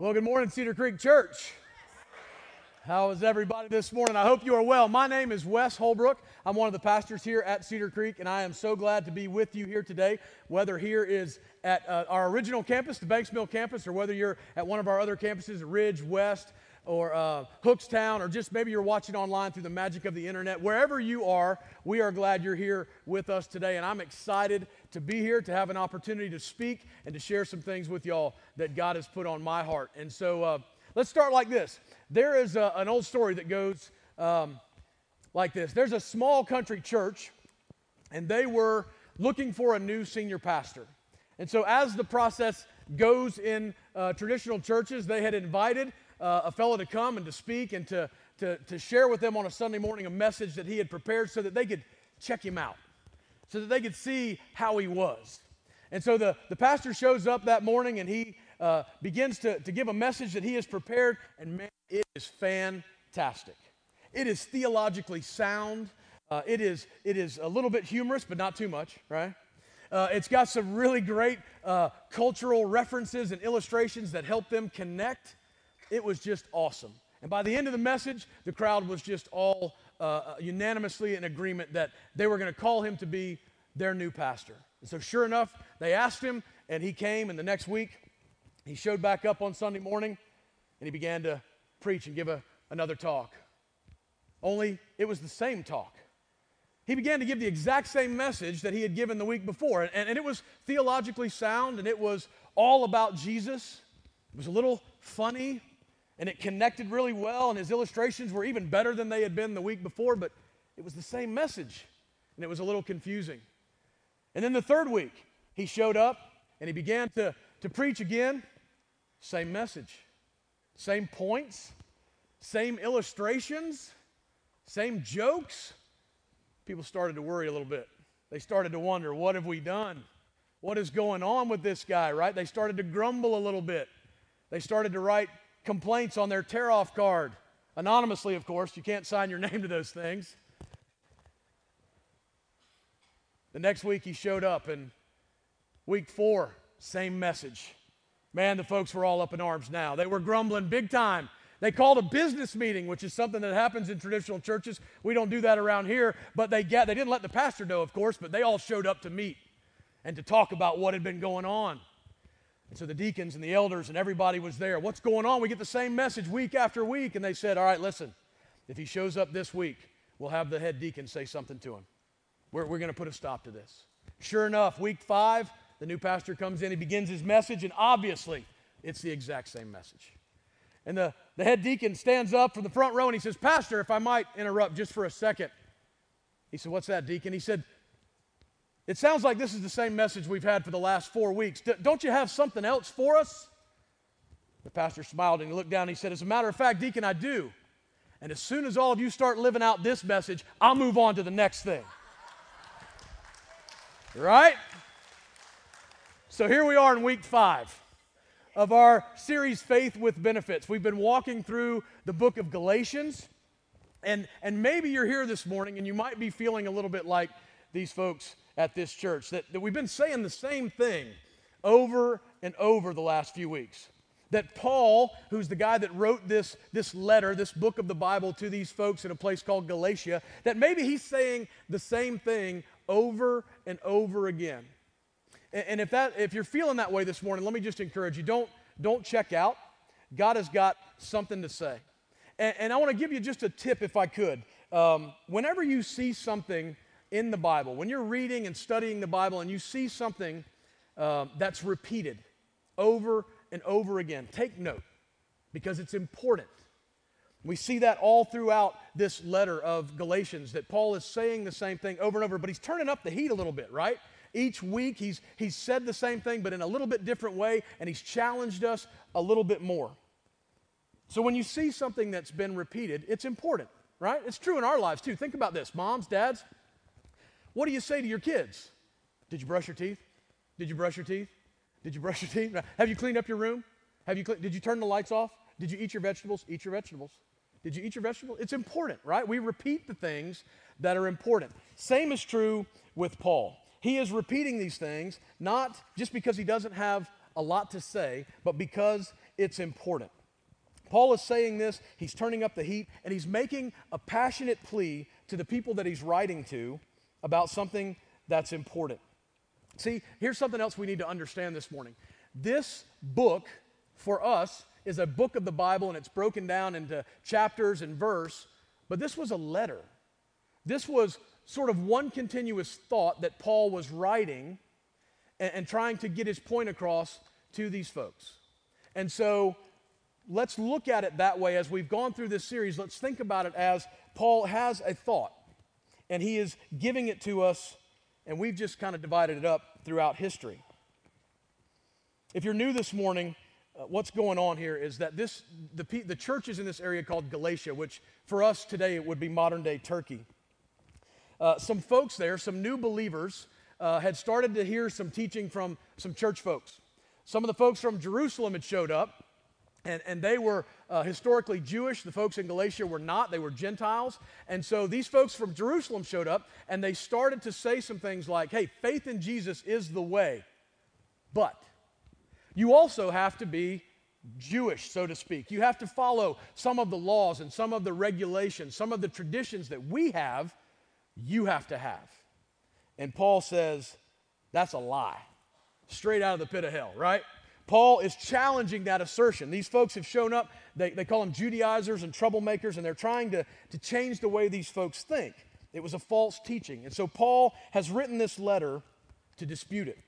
Well, good morning, Cedar Creek Church. How is everybody this morning? I hope you are well. My name is Wes Holbrook. I'm one of the pastors here at Cedar Creek, and I am so glad to be with you here today, whether here is at uh, our original campus, the Banks Mill campus, or whether you're at one of our other campuses, Ridge, West, or uh, Hookstown, or just maybe you're watching online through the magic of the internet. Wherever you are, we are glad you're here with us today, and I'm excited to be here, to have an opportunity to speak and to share some things with y'all that God has put on my heart. And so uh, let's start like this. There is a, an old story that goes um, like this There's a small country church, and they were looking for a new senior pastor. And so, as the process goes in uh, traditional churches, they had invited uh, a fellow to come and to speak and to, to, to share with them on a Sunday morning a message that he had prepared so that they could check him out, so that they could see how he was. And so the, the pastor shows up that morning and he uh, begins to, to give a message that he has prepared, and man, it is fantastic. It is theologically sound. Uh, it, is, it is a little bit humorous, but not too much, right? Uh, it's got some really great uh, cultural references and illustrations that help them connect. It was just awesome. And by the end of the message, the crowd was just all uh, uh unanimously in agreement that they were going to call him to be their new pastor. And so, sure enough, they asked him, and he came. And the next week, he showed back up on Sunday morning and he began to preach and give a, another talk. Only it was the same talk. He began to give the exact same message that he had given the week before. And, and it was theologically sound and it was all about Jesus. It was a little funny and it connected really well. And his illustrations were even better than they had been the week before, but it was the same message and it was a little confusing. And then the third week, he showed up and he began to, to preach again. Same message, same points, same illustrations, same jokes. People started to worry a little bit. They started to wonder, what have we done? What is going on with this guy, right? They started to grumble a little bit. They started to write complaints on their tear off card. Anonymously, of course. You can't sign your name to those things. The next week he showed up, and week four, same message. Man, the folks were all up in arms now. They were grumbling big time. They called a business meeting, which is something that happens in traditional churches. We don't do that around here, but they get they didn't let the pastor know, of course, but they all showed up to meet and to talk about what had been going on. And so the deacons and the elders and everybody was there. What's going on? We get the same message week after week. And they said, All right, listen, if he shows up this week, we'll have the head deacon say something to him. We're, we're going to put a stop to this. Sure enough, week five, the new pastor comes in, he begins his message, and obviously it's the exact same message. And the, the head deacon stands up from the front row and he says, Pastor, if I might interrupt just for a second. He said, What's that, deacon? He said, It sounds like this is the same message we've had for the last four weeks. D- don't you have something else for us? The pastor smiled and he looked down and he said, As a matter of fact, deacon, I do. And as soon as all of you start living out this message, I'll move on to the next thing. Right? So here we are in week five of our series, Faith with Benefits. We've been walking through the book of Galatians. And, and maybe you're here this morning and you might be feeling a little bit like these folks at this church, that, that we've been saying the same thing over and over the last few weeks. That Paul, who's the guy that wrote this, this letter, this book of the Bible to these folks in a place called Galatia, that maybe he's saying the same thing over and over again. And, and if, that, if you're feeling that way this morning, let me just encourage you don't, don't check out. God has got something to say. And, and I want to give you just a tip if I could. Um, whenever you see something in the Bible, when you're reading and studying the Bible and you see something uh, that's repeated over and over again, take note because it's important. We see that all throughout this letter of Galatians that Paul is saying the same thing over and over, but he's turning up the heat a little bit, right? Each week he's, he's said the same thing, but in a little bit different way, and he's challenged us a little bit more. So when you see something that's been repeated, it's important, right? It's true in our lives too. Think about this moms, dads. What do you say to your kids? Did you brush your teeth? Did you brush your teeth? Did you brush your teeth? Have you cleaned up your room? Have you did you turn the lights off? Did you eat your vegetables? Eat your vegetables. Did you eat your vegetables? It's important, right? We repeat the things that are important. Same is true with Paul. He is repeating these things not just because he doesn't have a lot to say, but because it's important. Paul is saying this, he's turning up the heat, and he's making a passionate plea to the people that he's writing to about something that's important. See, here's something else we need to understand this morning. This book, for us, is a book of the Bible, and it's broken down into chapters and verse, but this was a letter. This was sort of one continuous thought that Paul was writing and, and trying to get his point across to these folks. And so let's look at it that way as we've gone through this series. Let's think about it as Paul has a thought and he is giving it to us, and we've just kind of divided it up throughout history. If you're new this morning, uh, what's going on here is that this the, the church is in this area called Galatia, which for us today it would be modern day Turkey. Uh, some folks there, some new believers, uh, had started to hear some teaching from some church folks. Some of the folks from Jerusalem had showed up, and, and they were uh, historically Jewish. The folks in Galatia were not, they were Gentiles. And so these folks from Jerusalem showed up and they started to say some things like, hey, faith in Jesus is the way, but you also have to be Jewish, so to speak. You have to follow some of the laws and some of the regulations, some of the traditions that we have, you have to have. And Paul says, that's a lie. Straight out of the pit of hell, right? Paul is challenging that assertion. These folks have shown up, they, they call them Judaizers and troublemakers, and they're trying to, to change the way these folks think. It was a false teaching. And so Paul has written this letter to dispute it.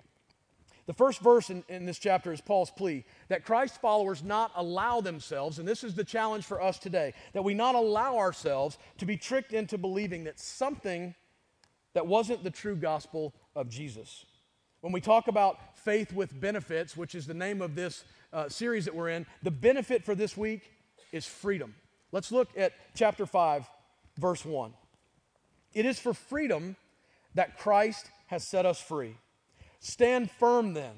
The first verse in, in this chapter is Paul's plea that Christ's followers not allow themselves, and this is the challenge for us today, that we not allow ourselves to be tricked into believing that something that wasn't the true gospel of Jesus. When we talk about faith with benefits, which is the name of this uh, series that we're in, the benefit for this week is freedom. Let's look at chapter 5, verse 1. It is for freedom that Christ has set us free. Stand firm then,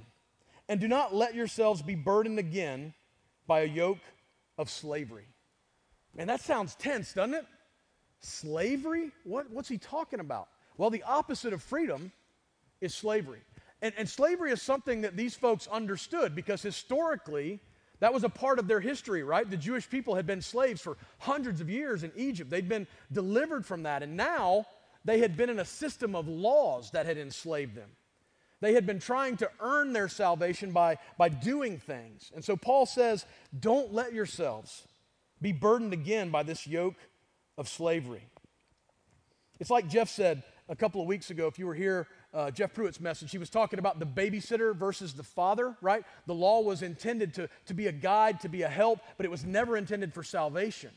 and do not let yourselves be burdened again by a yoke of slavery. Man, that sounds tense, doesn't it? Slavery? What, what's he talking about? Well, the opposite of freedom is slavery. And, and slavery is something that these folks understood because historically, that was a part of their history, right? The Jewish people had been slaves for hundreds of years in Egypt. They'd been delivered from that. And now they had been in a system of laws that had enslaved them. They had been trying to earn their salvation by, by doing things. And so Paul says, don't let yourselves be burdened again by this yoke of slavery. It's like Jeff said a couple of weeks ago, if you were here uh, Jeff Pruitt's message, he was talking about the babysitter versus the father, right? The law was intended to, to be a guide, to be a help, but it was never intended for salvation.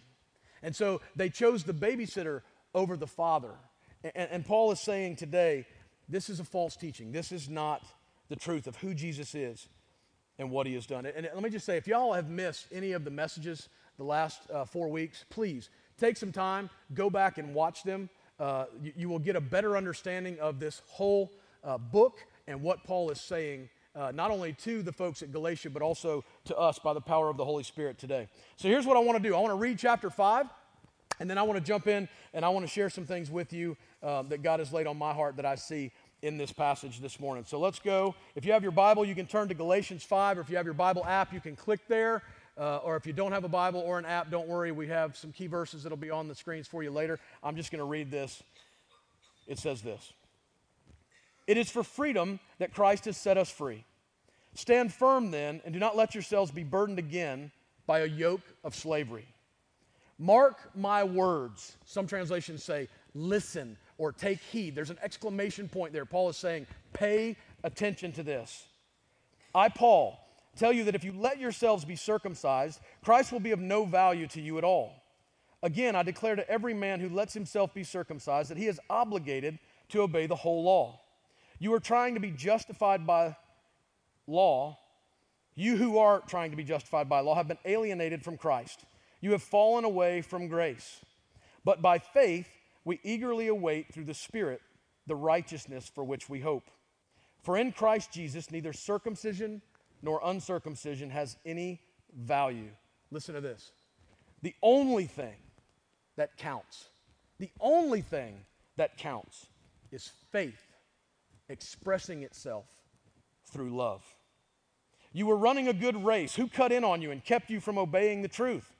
And so they chose the babysitter over the father. And, and Paul is saying today, this is a false teaching. This is not the truth of who Jesus is and what he has done. And let me just say, if y'all have missed any of the messages the last uh, four weeks, please take some time, go back and watch them uh, you, you, will get a better understanding of this whole uh, book and what Paul is saying, uh, not only to the folks at Galatia, but also to us by the power of the Holy Spirit today. So here's what I want to do I want to read chapter 5, and then I want to jump in and I want to share some things with you uh, that God has laid on my heart that I see in this passage this morning. So let's go. If you have your Bible, you can turn to Galatians 5, or if you have your Bible app, you can click there. Uh, or if you don't have a Bible or an app, don't worry. We have some key verses that'll be on the screens for you later. I'm just going to read this. It says this It is for freedom that Christ has set us free. Stand firm then, and do not let yourselves be burdened again by a yoke of slavery. Mark my words. Some translations say, listen or take heed. There's an exclamation point there. Paul is saying, pay attention to this. I, Paul, tell you that if you let yourselves be circumcised, Christ will be of no value to you at all. Again, I declare to every man who lets himself be circumcised that he is obligated to obey the whole law. You are trying to be justified by law. You who are trying to be justified by law have been alienated from Christ. You have fallen away from grace. But by faith, we eagerly await through the Spirit the righteousness for which we hope. For in Christ Jesus, neither circumcision nor uncircumcision has any value. Listen to this. The only thing that counts, the only thing that counts is faith expressing itself through love. You were running a good race. Who cut in on you and kept you from obeying the truth?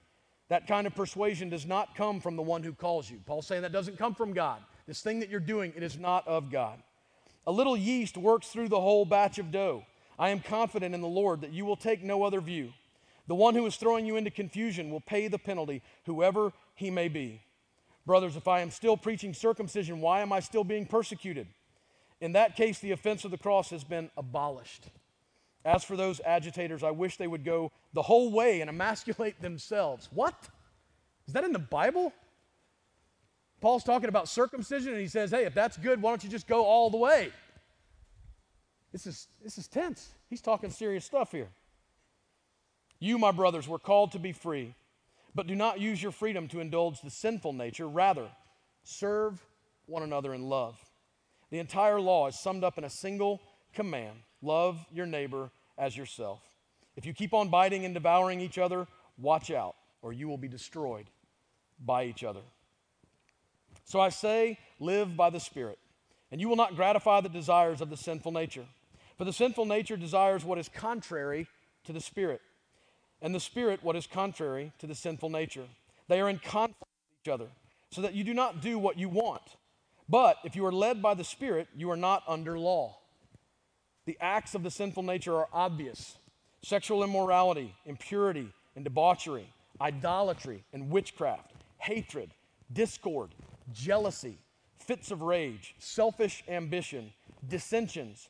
That kind of persuasion does not come from the one who calls you. Paul's saying that doesn't come from God. This thing that you're doing, it is not of God. A little yeast works through the whole batch of dough. I am confident in the Lord that you will take no other view. The one who is throwing you into confusion will pay the penalty, whoever he may be. Brothers, if I am still preaching circumcision, why am I still being persecuted? In that case, the offense of the cross has been abolished. As for those agitators, I wish they would go the whole way and emasculate themselves. What? Is that in the Bible? Paul's talking about circumcision and he says, hey, if that's good, why don't you just go all the way? This is, this is tense. He's talking serious stuff here. You, my brothers, were called to be free, but do not use your freedom to indulge the sinful nature. Rather, serve one another in love. The entire law is summed up in a single command love your neighbor as yourself. If you keep on biting and devouring each other, watch out, or you will be destroyed by each other. So I say, live by the Spirit, and you will not gratify the desires of the sinful nature. For the sinful nature desires what is contrary to the Spirit, and the Spirit what is contrary to the sinful nature. They are in conflict with each other, so that you do not do what you want. But if you are led by the Spirit, you are not under law. The acts of the sinful nature are obvious sexual immorality, impurity, and debauchery, idolatry and witchcraft, hatred, discord, jealousy, fits of rage, selfish ambition, dissensions,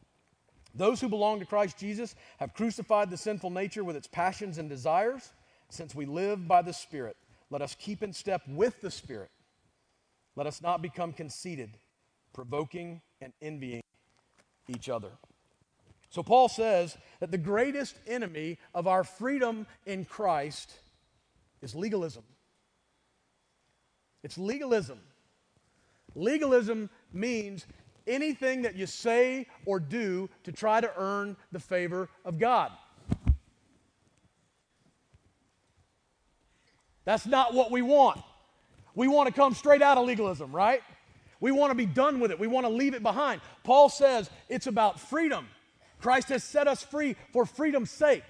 Those who belong to Christ Jesus have crucified the sinful nature with its passions and desires. Since we live by the Spirit, let us keep in step with the Spirit. Let us not become conceited, provoking and envying each other. So Paul says that the greatest enemy of our freedom in Christ is legalism. It's legalism. Legalism means anything that you say or do to try to earn the favor of God. That's not what we want. We want to come straight out of legalism, right? We want to be done with it. We want to leave it behind. Paul says it's about freedom. Christ has set us free for freedom's sake.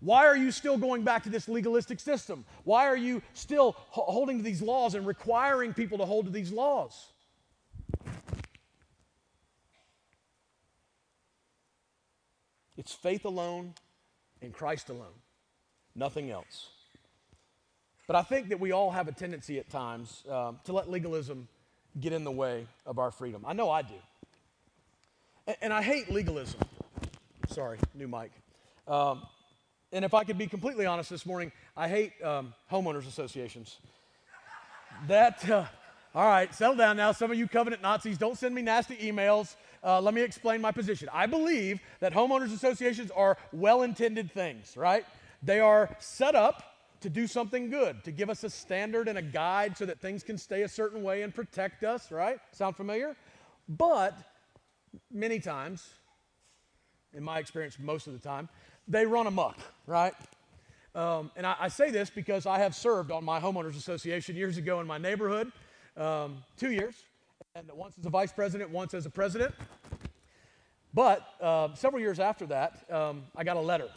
Why are you still going back to this legalistic system? Why are you still holding to these laws and requiring people to hold to these laws? It's faith alone and Christ alone, nothing else. But I think that we all have a tendency at times um, to let legalism get in the way of our freedom. I know I do. And, and I hate legalism. Sorry, new mic. Um, and if I could be completely honest this morning, I hate um, homeowners associations. That, uh, all right, settle down now. Some of you covenant Nazis, don't send me nasty emails. Uh, let me explain my position. I believe that homeowners associations are well intended things, right? They are set up to do something good, to give us a standard and a guide so that things can stay a certain way and protect us, right? Sound familiar? But many times, in my experience, most of the time, they run amok, right? Um, and I, I, say this because I have served on my homeowners association years ago in my neighborhood, um, two years, and once as a vice president, once as a president. But uh, several years after that, um, I got a letter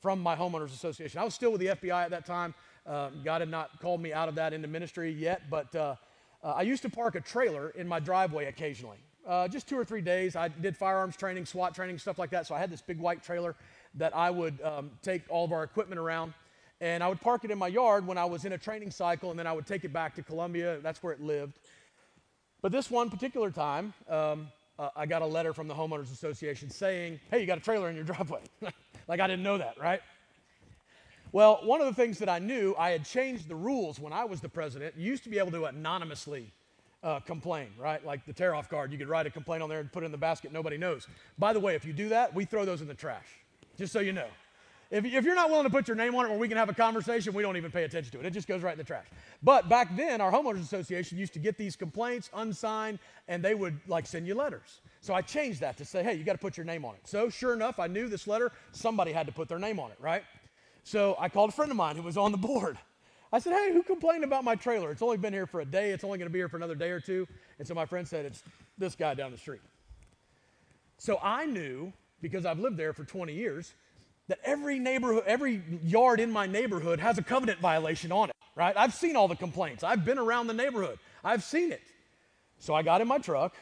from my homeowners association. I was still with the FBI at that time. Uh, God had not called me out of that into ministry yet, but uh, uh I used to park a trailer in my driveway occasionally uh, just two or three days. I did firearms training, SWAT training, stuff like that. So I had this big white trailer that I would um, take all of our equipment around. And I would park it in my yard when I was in a training cycle, and then I would take it back to Columbia. That's where it lived. But this one particular time, um, uh, I got a letter from the Homeowners Association saying, hey, you got a trailer in your driveway. like I didn't know that, right? Well, one of the things that I knew, I had changed the rules when I was the president. You used to be able to anonymously uh, complain, right? Like the tear off card, you could write a complaint on there and put it in the basket, nobody knows. By the way, if you do that, we throw those in the trash, just so you know. If, if you're not willing to put your name on it where we can have a conversation, we don't even pay attention to it. It just goes right in the trash. But back then, our homeowners association used to get these complaints unsigned and they would like send you letters. So I changed that to say, hey, you got to put your name on it. So sure enough, I knew this letter, somebody had to put their name on it, right? So I called a friend of mine who was on the board. I said, hey, who complained about my trailer? It's only been here for a day. It's only going to be here for another day or two. And so my friend said, it's this guy down the street. So I knew, because I've lived there for 20 years, that every neighborhood, every yard in my neighborhood has a covenant violation on it, right? I've seen all the complaints. I've been around the neighborhood. I've seen it. So I got in my truck,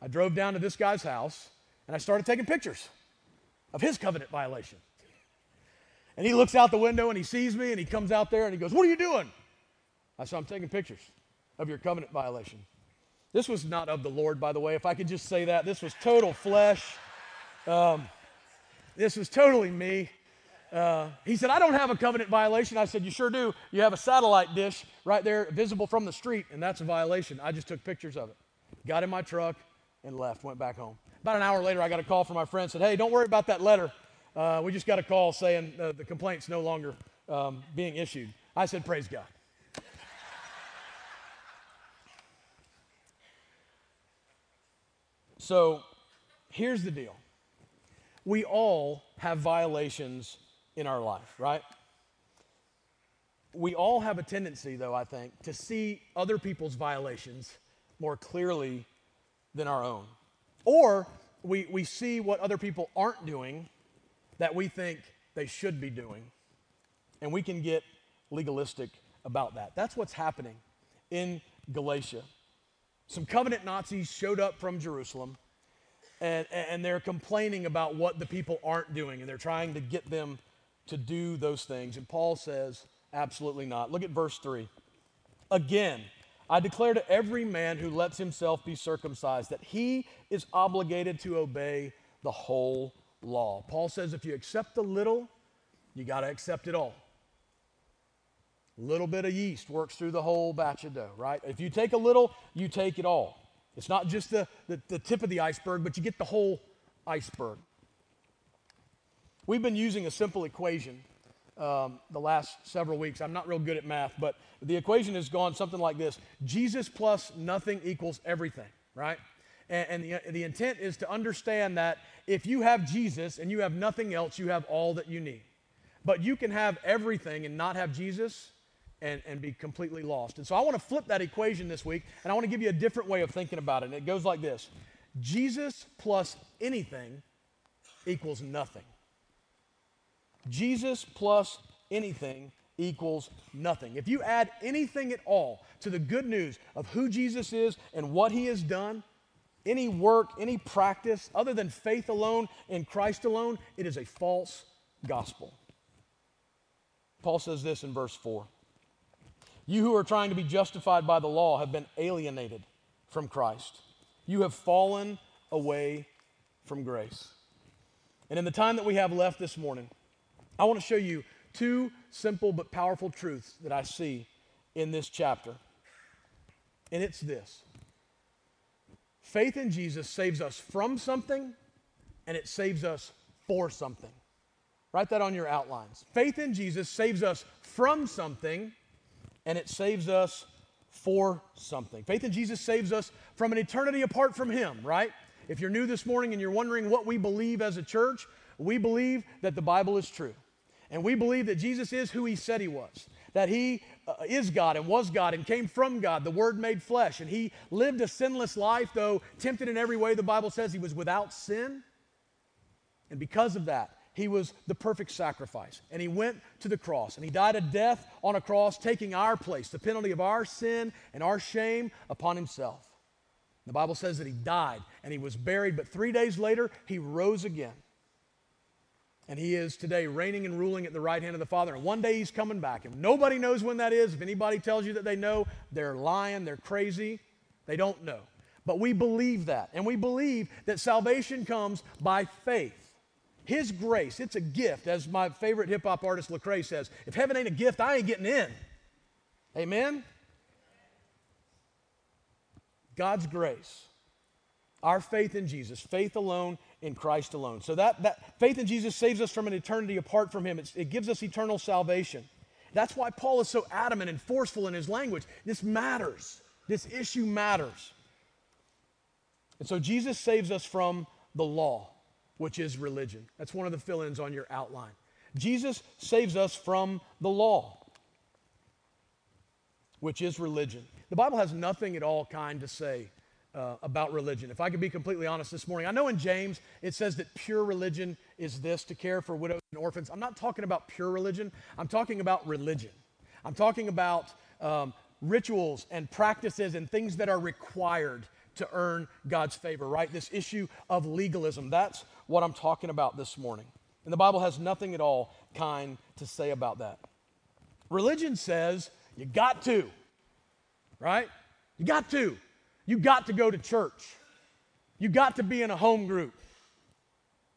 I drove down to this guy's house, and I started taking pictures of his covenant violation. And he looks out the window and he sees me and he comes out there and he goes, What are you doing? I said, I'm taking pictures of your covenant violation. This was not of the Lord, by the way, if I could just say that. This was total flesh. Um, this was totally me. Uh, he said, I don't have a covenant violation. I said, You sure do. You have a satellite dish right there visible from the street, and that's a violation. I just took pictures of it. Got in my truck and left, went back home. About an hour later, I got a call from my friend, said, Hey, don't worry about that letter. Uh, we just got a call saying uh, the complaint's no longer um, being issued. I said, Praise God. So here's the deal we all have violations in our life, right? We all have a tendency, though, I think, to see other people's violations more clearly than our own. Or we, we see what other people aren't doing that we think they should be doing, and we can get legalistic about that. That's what's happening in Galatia. Some covenant Nazis showed up from Jerusalem and, and they're complaining about what the people aren't doing, and they're trying to get them to do those things. And Paul says, absolutely not. Look at verse 3. Again, I declare to every man who lets himself be circumcised that he is obligated to obey the whole law. Paul says if you accept a little, you got to accept it all. A little bit of yeast works through the whole batch of dough, right? If you take a little, you take it all. It's not just the, the, the tip of the iceberg, but you get the whole iceberg. We've been using a simple equation um, the last several weeks. I'm not real good at math, but the equation has gone something like this Jesus plus nothing equals everything, right? And, and the, the intent is to understand that if you have Jesus and you have nothing else, you have all that you need. But you can have everything and not have Jesus, and, and be completely lost. And so I want to flip that equation this week, and I want to give you a different way of thinking about it. And it goes like this Jesus plus anything equals nothing. Jesus plus anything equals nothing. If you add anything at all to the good news of who Jesus is and what he has done, any work, any practice other than faith alone in Christ alone, it is a false gospel. Paul says this in verse 4 you who are trying to be justified by the law have been alienated from Christ. You have fallen away from grace. And in the time that we have left this morning, I want to show you two simple but powerful truths that I see in this chapter. And it's this faith in Jesus saves us from something, and it saves us for something. Write that on your outlines. Faith in Jesus saves us from something and it saves us for something. Faith in Jesus saves us from an eternity apart from Him, right? If you're new this morning and you're wondering what we believe as a church, we believe that the Bible is true. And we believe that Jesus is who He said He was, that He uh, is God and was God and came from God, the Word made flesh. And He lived a sinless life, though tempted in every way, the Bible says He was without sin. And because of that, he was the perfect sacrifice. And he went to the cross and he died a death on a cross, taking our place, the penalty of our sin and our shame upon himself. The Bible says that he died and he was buried, but three days later, he rose again. And he is today reigning and ruling at the right hand of the Father. And one day he's coming back. And nobody knows when that is. If anybody tells you that they know, they're lying, they're crazy. They don't know. But we believe that. And we believe that salvation comes by faith. His grace, it's a gift. As my favorite hip hop artist Lecrae says, if heaven ain't a gift, I ain't getting in. Amen? God's grace, our faith in Jesus, faith alone in Christ alone. So that, that faith in Jesus saves us from an eternity apart from Him. It's, it gives us eternal salvation. That's why Paul is so adamant and forceful in his language. This matters. This issue matters. And so Jesus saves us from the law, which is religion. That's one of the fill ins on your outline. Jesus saves us from the law, which is religion. The Bible has nothing at all kind to say uh, about religion. If I could be completely honest this morning, I know in James it says that pure religion is this to care for widows and orphans. I'm not talking about pure religion, I'm talking about religion. I'm talking about um, rituals and practices and things that are required to earn God's favor, right? This issue of legalism. That's what I'm talking about this morning. And the Bible has nothing at all kind to say about that. Religion says you got to, right? You got to. You got to go to church. You got to be in a home group.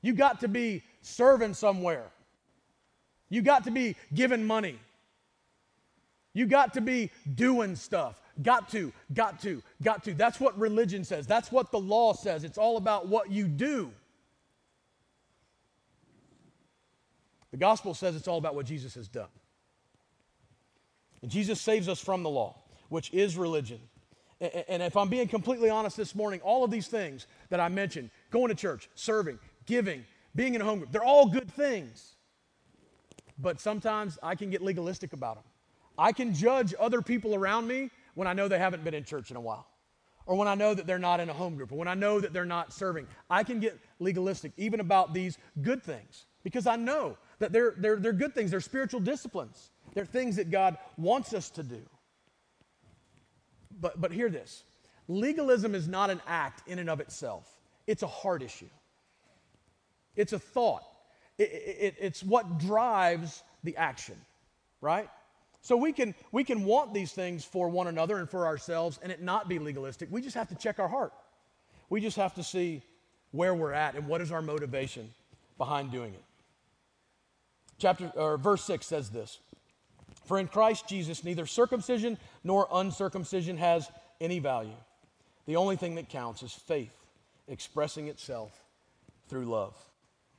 You got to be serving somewhere. You got to be giving money. You got to be doing stuff. Got to, got to, got to. That's what religion says. That's what the law says. It's all about what you do. The gospel says it's all about what Jesus has done. And Jesus saves us from the law, which is religion. And if I'm being completely honest this morning, all of these things that I mentioned going to church, serving, giving, being in a home group they're all good things. But sometimes I can get legalistic about them. I can judge other people around me when I know they haven't been in church in a while, or when I know that they're not in a home group, or when I know that they're not serving. I can get legalistic even about these good things because I know that they're, they're, they're good things, they're spiritual disciplines, they're things that God wants us to do. But, but hear this legalism is not an act in and of itself, it's a heart issue, it's a thought, it, it, it's what drives the action, right? So we can, we can want these things for one another and for ourselves and it not be legalistic. We just have to check our heart. We just have to see where we're at and what is our motivation behind doing it. Chapter or verse 6 says this. For in Christ Jesus neither circumcision nor uncircumcision has any value. The only thing that counts is faith expressing itself through love.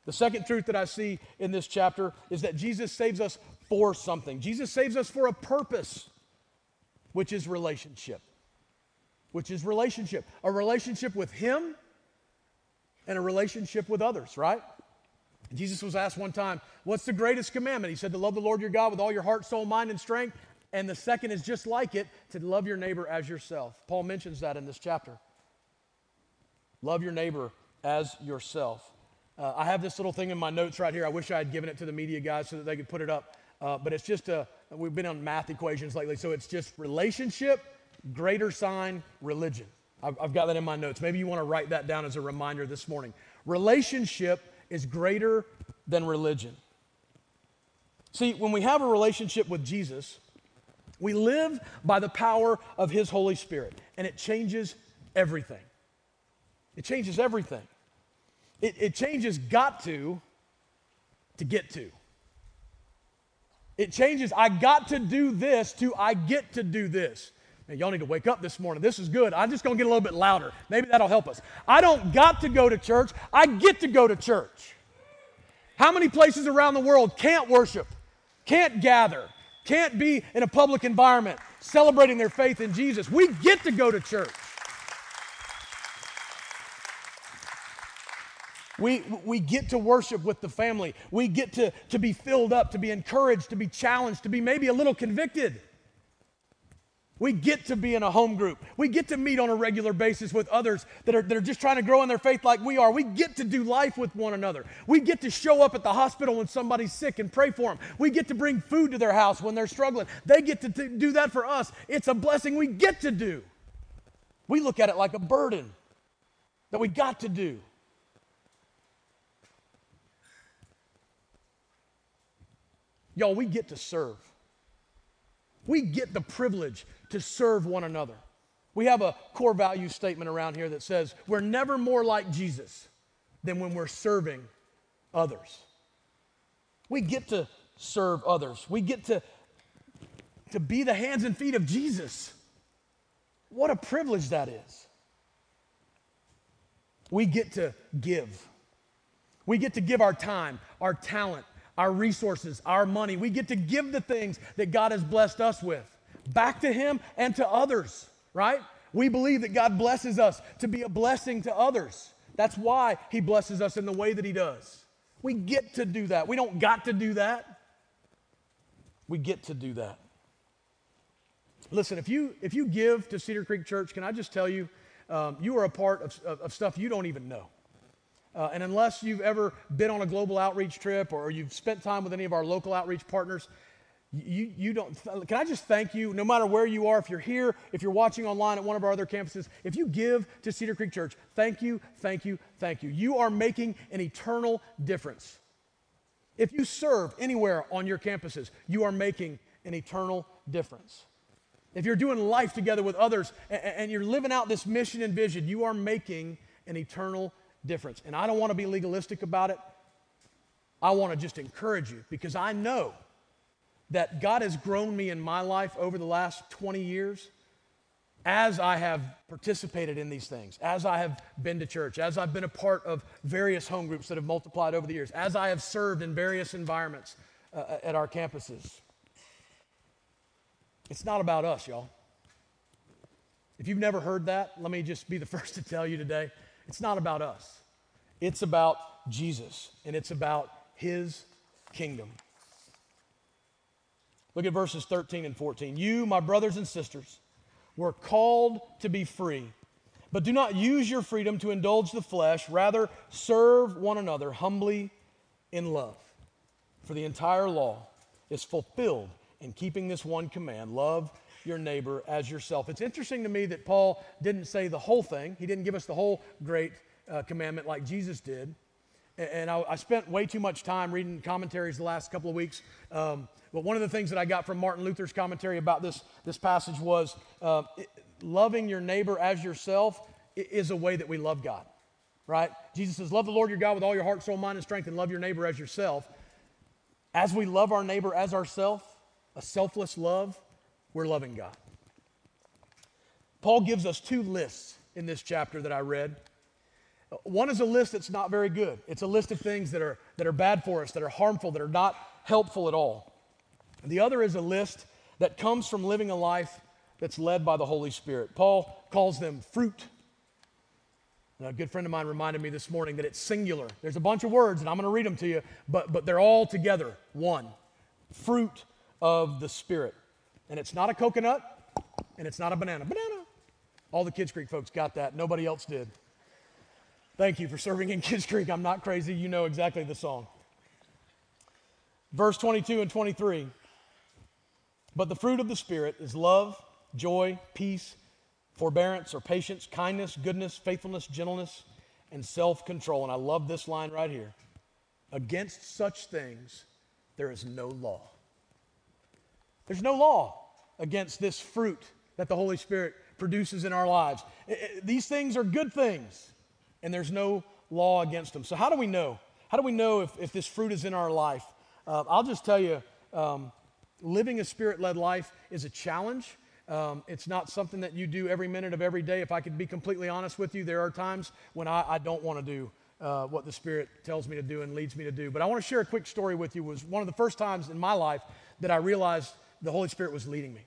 The second truth that I see in this chapter is that Jesus saves us for something. Jesus saves us for a purpose, which is relationship. Which is relationship. A relationship with Him and a relationship with others, right? Jesus was asked one time, What's the greatest commandment? He said, To love the Lord your God with all your heart, soul, mind, and strength. And the second is just like it, to love your neighbor as yourself. Paul mentions that in this chapter. Love your neighbor as yourself. Uh, I have this little thing in my notes right here. I wish I had given it to the media guys so that they could put it up. Uh, but it's just a, we've been on math equations lately. So it's just relationship, greater sign, religion. I've, I've got that in my notes. Maybe you want to write that down as a reminder this morning. Relationship is greater than religion. See, when we have a relationship with Jesus, we live by the power of His Holy Spirit, and it changes everything. It changes everything. It, it changes got to to get to. It changes I got to do this to I get to do this. Y'all need to wake up this morning. This is good. I'm just going to get a little bit louder. Maybe that'll help us. I don't got to go to church, I get to go to church. How many places around the world can't worship, can't gather, can't be in a public environment celebrating their faith in Jesus? We get to go to church. We, we get to worship with the family. We get to, to be filled up, to be encouraged, to be challenged, to be maybe a little convicted. We get to be in a home group. We get to meet on a regular basis with others that are, that are just trying to grow in their faith like we are. We get to do life with one another. We get to show up at the hospital when somebody's sick and pray for them. We get to bring food to their house when they're struggling. They get to t- do that for us. It's a blessing we get to do. We look at it like a burden that we got to do. Y'all, we get to serve. We get the privilege to serve one another. We have a core value statement around here that says we're never more like Jesus than when we're serving others. We get to serve others. We get to, to be the hands and feet of Jesus. What a privilege that is. We get to give. We get to give our time, our talent, our resources, our money. We get to give the things that God has blessed us with back to Him and to others, right? We believe that God blesses us to be a blessing to others. That's why He blesses us in the way that He does. We get to do that. We don't got to do that. We get to do that. Listen, if you if you give to Cedar Creek Church, can I just tell you, um, you are a part of, of, of stuff you don't even know. Uh, and unless you've ever been on a global outreach trip or you've spent time with any of our local outreach partners, you, you don't. Can I just thank you, no matter where you are, if you're here, if you're watching online at one of our other campuses, if you give to Cedar Creek Church, thank you, thank you, thank you. You are making an eternal difference. If you serve anywhere on your campuses, you are making an eternal difference. If you're doing life together with others and, and you're living out this mission and vision, you are making an eternal difference. And I don't want to be legalistic about it. I want to just encourage you because I know that God has grown me in my life over the last 20 years as I have participated in these things, as I have been to church, as I've been a part of various home groups that have multiplied over the years, as I have served in various environments uh, at our campuses. It's not about us, y'all. If you've never heard that, let me just be the first to tell you today it's not about us, it's about Jesus, and it's about His kingdom. Look at verses 13 and 14. You, my brothers and sisters, were called to be free, but do not use your freedom to indulge the flesh. Rather, serve one another humbly in love. For the entire law is fulfilled in keeping this one command love your neighbor as yourself. It's interesting to me that Paul didn't say the whole thing, he didn't give us the whole great uh, commandment like Jesus did. And I, I, spent way too much time reading commentaries the last couple of weeks. Um, but one of the things that I got from Martin Luther's commentary about this, this passage was uh, loving your neighbor as yourself is a way that we love God, right? Jesus says, Love the Lord your God with all your heart, soul, mind, and strength, and love your neighbor as yourself. As we love our neighbor as ourself, a selfless love, we're loving God. Paul gives us two lists in this chapter that I read. One is a list that's not very good. It's a list of things that are, that are bad for us, that are harmful, that are not helpful at all. The other is a list that comes from living a life that's led by the Holy Spirit. Paul calls them fruit. a good friend of mine reminded me this morning that it's singular. There's a bunch of words, and I'm going to read them to you, but, but they're all together one fruit of the Spirit. And it's not a coconut, and it's not a banana. Banana. All the Kids Creek folks got that. Nobody else did. Thank you for serving in Kids Creek. I'm not crazy. You know exactly the song. Verse 22 and 23. But the fruit of the Spirit is love, joy, peace, forbearance or patience, kindness, goodness, faithfulness, gentleness, and self control. And I love this line right here. Against such things, there is no law. There's no law against this fruit that the Holy Spirit produces in our lives. These things are good things, and there's no law against them. So, how do we know? How do we know if, if this fruit is in our life? Uh, I'll just tell you um, living a spirit led life is a challenge. Um, it's not something that you do every minute of every day. If I could be completely honest with you, there are times when I, I don't want to do uh, what the Spirit tells me to do and leads me to do. But I want to share a quick story with you. It was one of the first times in my life that I realized the Holy Spirit was leading me.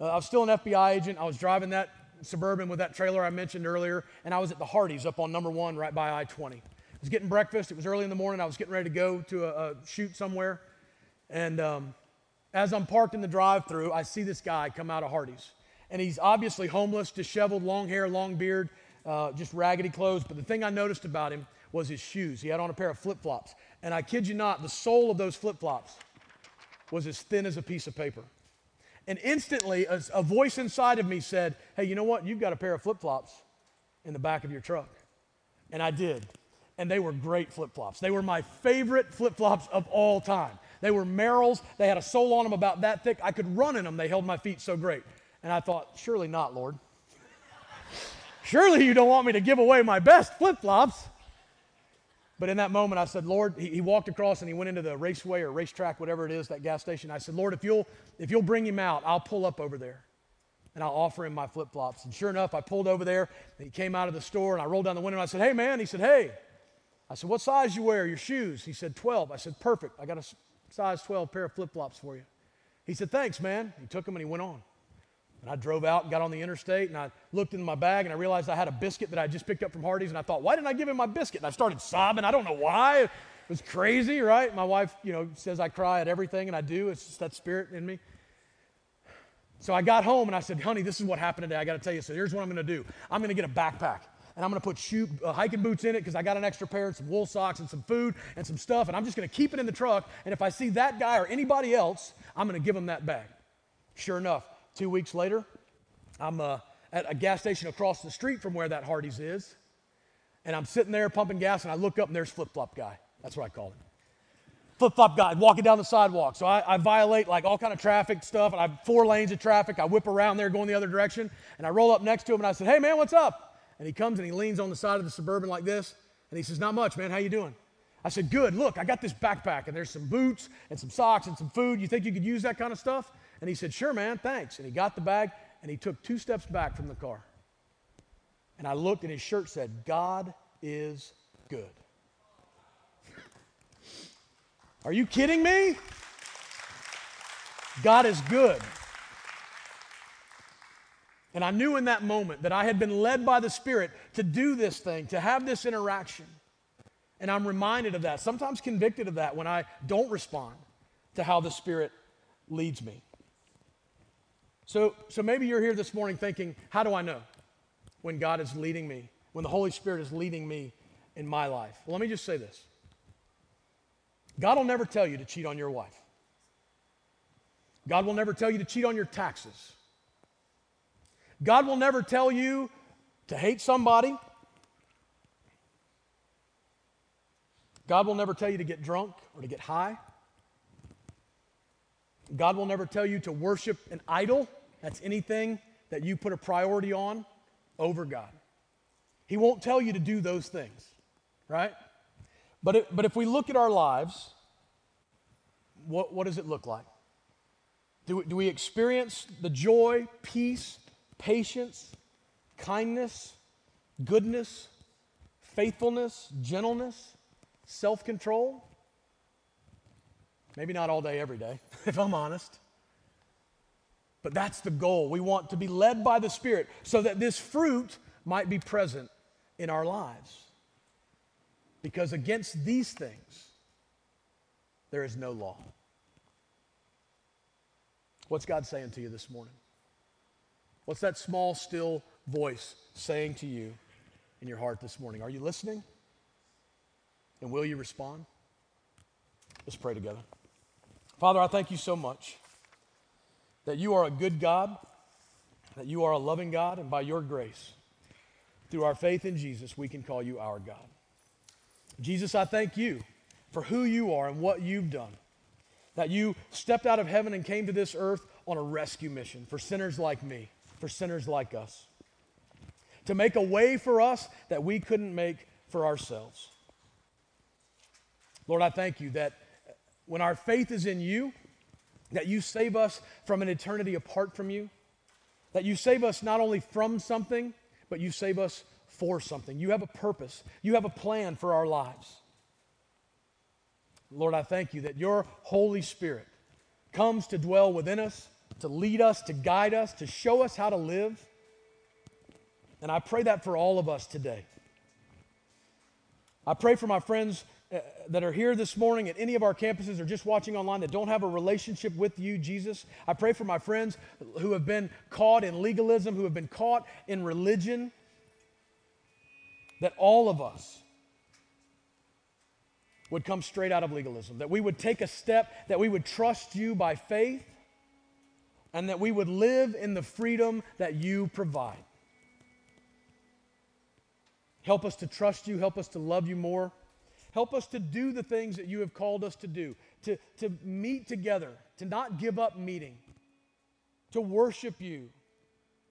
Uh, I was still an FBI agent. I was driving that suburban with that trailer I mentioned earlier, and I was at the Hardee's up on number one right by I 20. I was getting breakfast. It was early in the morning. I was getting ready to go to a, a shoot somewhere. And um, as I'm parked in the drive through, I see this guy come out of Hardee's. And he's obviously homeless, disheveled, long hair, long beard, uh, just raggedy clothes. But the thing I noticed about him was his shoes. He had on a pair of flip flops. And I kid you not, the sole of those flip flops was as thin as a piece of paper. And instantly, a, a voice inside of me said, Hey, you know what? You've got a pair of flip flops in the back of your truck. And I did. And they were great flip flops. They were my favorite flip flops of all time. They were Merrell's. They had a sole on them about that thick. I could run in them. They held my feet so great. And I thought, Surely not, Lord. Surely you don't want me to give away my best flip flops. But in that moment, I said, Lord, he, he, walked across and he went into the raceway or racetrack, whatever it is, that gas station. I said, Lord, if you'll, if you'll bring him out, I'll pull up over there and I'll offer him my flip flops. And sure enough, I pulled over there and he came out of the store and I rolled down the window and I said, Hey, man. He said, Hey. I said, What size you wear, your shoes? He said, 12. I said, Perfect. I got a size 12 pair of flip flops for you. He said, Thanks, man. He took them and he went on. And I drove out and got on the interstate and I looked in my bag and I realized I had a biscuit that I just picked up from Hardee's and I thought, why didn't I give him my biscuit? And I started sobbing. I don't know why. It was crazy, right? My wife, you know, says I cry at everything and I do. It's just that spirit in me. So I got home and I said, honey, this is what happened today. I got to tell you. So here's what I'm going to do. I'm going to get a backpack and I'm going to put shoe, uh, hiking boots in it because I got an extra pair and some wool socks and some food and some stuff. And I'm just going to keep it in the truck. And if I see that guy or anybody else, I'm going to give them that bag. Sure enough, two weeks later, I'm uh, at a gas station across the street from where that Hardee's is. And I'm sitting there pumping gas and I look up and there's Flip Flop Guy. That's what I call him. Flip Flop Guy walking down the sidewalk. So I, I violate like all kind of traffic stuff and I have four lanes of traffic. I whip around there going the other direction and I roll up next to him and I said, hey man, what's up? And he comes and he leans on the side of the Suburban like this, and he says, Not much, man. How you doing? I said, Good. Look, I got this backpack, and there's some boots and some socks and some food. You think you could use that kind of stuff? And he said, Sure, man. Thanks. And he got the bag, and he took two steps back from the car. And I looked, and his shirt said, God is good. Are you kidding me? God is good. And I knew in that moment that I had been led by the Spirit to do this thing, to have this interaction. And I'm reminded of that, sometimes convicted of that when I don't respond to how the Spirit leads me. So, so maybe you're here this morning thinking, how do I know when God is leading me, when the Holy Spirit is leading me in my life? Well, let me just say this God will never tell you to cheat on your wife, God will never tell you to cheat on your taxes. God will never tell you to hate somebody. God will never tell you to get drunk or to get high. God will never tell you to worship an idol. That's anything that you put a priority on over God. He won't tell you to do those things, right? But, it, but if we look at our lives, what, what does it look like? Do, do we experience the joy, peace, patience, kindness, goodness, faithfulness, gentleness, self control. Maybe not all day, every day, if I'm honest. But that's the goal. We want to be led by the Spirit so that this fruit might be present in our lives. Because against these things, there is no law. What's God saying to you this morning? What's that small, still voice saying to you in your heart this morning? Are you listening? And will you respond? Let's pray together. Father, I thank you so much that you are a good God, that you are a loving God, and by your grace, through our faith in Jesus, we can call you our God. Jesus, I thank you for who you are and what you've done. That you stepped out of heaven and came to this earth on a rescue mission for sinners like me for sinners like us, to make a way for us that we couldn't make for ourselves. Lord, I thank you that when our faith is in you, that you save us from an eternity apart from you, that you save us not only from something, but you save us for something. You have a purpose, you have a plan for our lives. Lord, I thank you that your Holy Spirit comes to dwell within us to lead us, to guide us, to show us how to live. And I pray that for all of us today. I pray for my friends uh, that are here this morning at any of our campuses or just watching online that don't have a relationship with you, Jesus. I pray for my friends who have been caught in legalism, who have been caught in religion, that all of us would come straight out of legalism, that we would take a step, that we would trust you by faith and that we would live in the freedom that you provide. Help us to trust you. Help us to love you more. Help us to do the things that you have called us to do, to, to meet together, to not give up meeting, to worship you,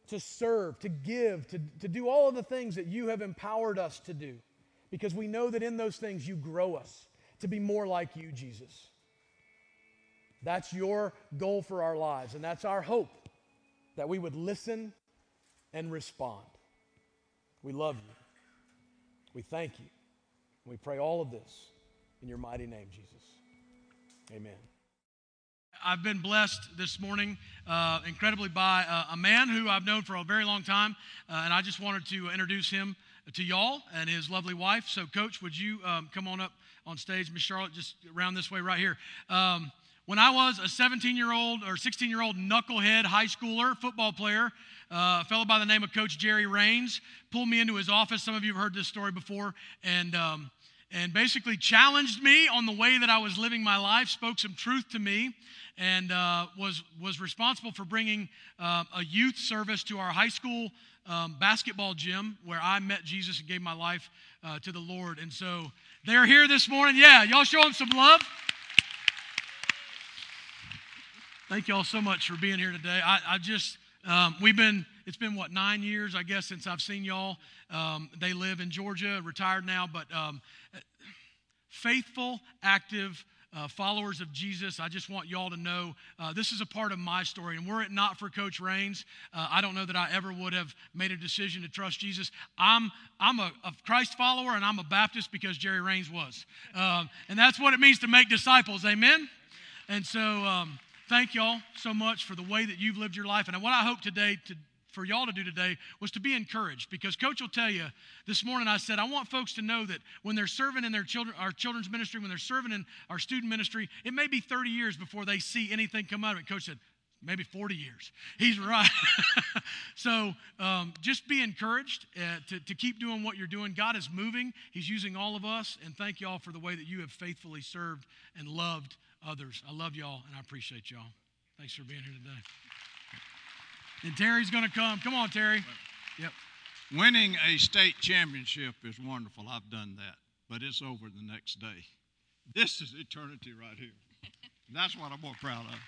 to serve, to give, to, to do all of the things that you have empowered us to do. Because we know that in those things you grow us to be more like you, Jesus. That's your goal for our lives, and that's our hope that we would listen and respond. We love you. We thank you. We pray all of this in your mighty name, Jesus. Amen. I've been blessed this morning uh, incredibly by uh, a man who I've known for a very long time, uh, and I just wanted to introduce him to y'all and his lovely wife. So, Coach, would you um, come on up on stage, Miss Charlotte, just around this way right here. Um, when I was a 17 year old or 16 year old knucklehead high schooler football player, uh, a fellow by the name of Coach Jerry Rains pulled me into his office. Some of you have heard this story before, and um, and basically challenged me on the way that I was living my life, spoke some truth to me, and uh, was was responsible for bringing uh, a youth service to our high school um, basketball gym where I met Jesus and gave my life uh, to the Lord. And so they're here this morning. Yeah, y'all show them some love. Thank y'all so much for being here today. I, I just, um, we've been, it's been what, nine years, I guess, since I've seen y'all. Um, they live in Georgia, retired now, but um, faithful, active, uh, followers of Jesus, I just want y'all to know uh, this is a part of my story. And were it not for Coach Rains, uh, I don't know that I ever would have made a decision to trust Jesus. I'm, I'm a, a Christ follower and I'm a Baptist because Jerry Rains was. Um, and that's what it means to make disciples. Amen? And so, um, thank y'all so much for the way that you've lived your life. And what I hope today to for y'all to do today was to be encouraged. Because coach will tell you this morning i said i want folks to know that when they're serving in their children our children's ministry when they're serving in our student ministry it may be 30 years before they see anything come out of it. Coach said maybe 40 years. He's right. So um, just be encouraged uh, to, to keep doing what you're doing. God is moving. He's using all of us. And thank y'all for the way that you have faithfully served and loved others. I love y'all and i appreciate y'all. Thanks for being here today and Terry's going to come. Come on, Terry. Yep. Winning a state championship is wonderful. I've done that, but it's over the next day. This is eternity right here. That's what I'm more proud of.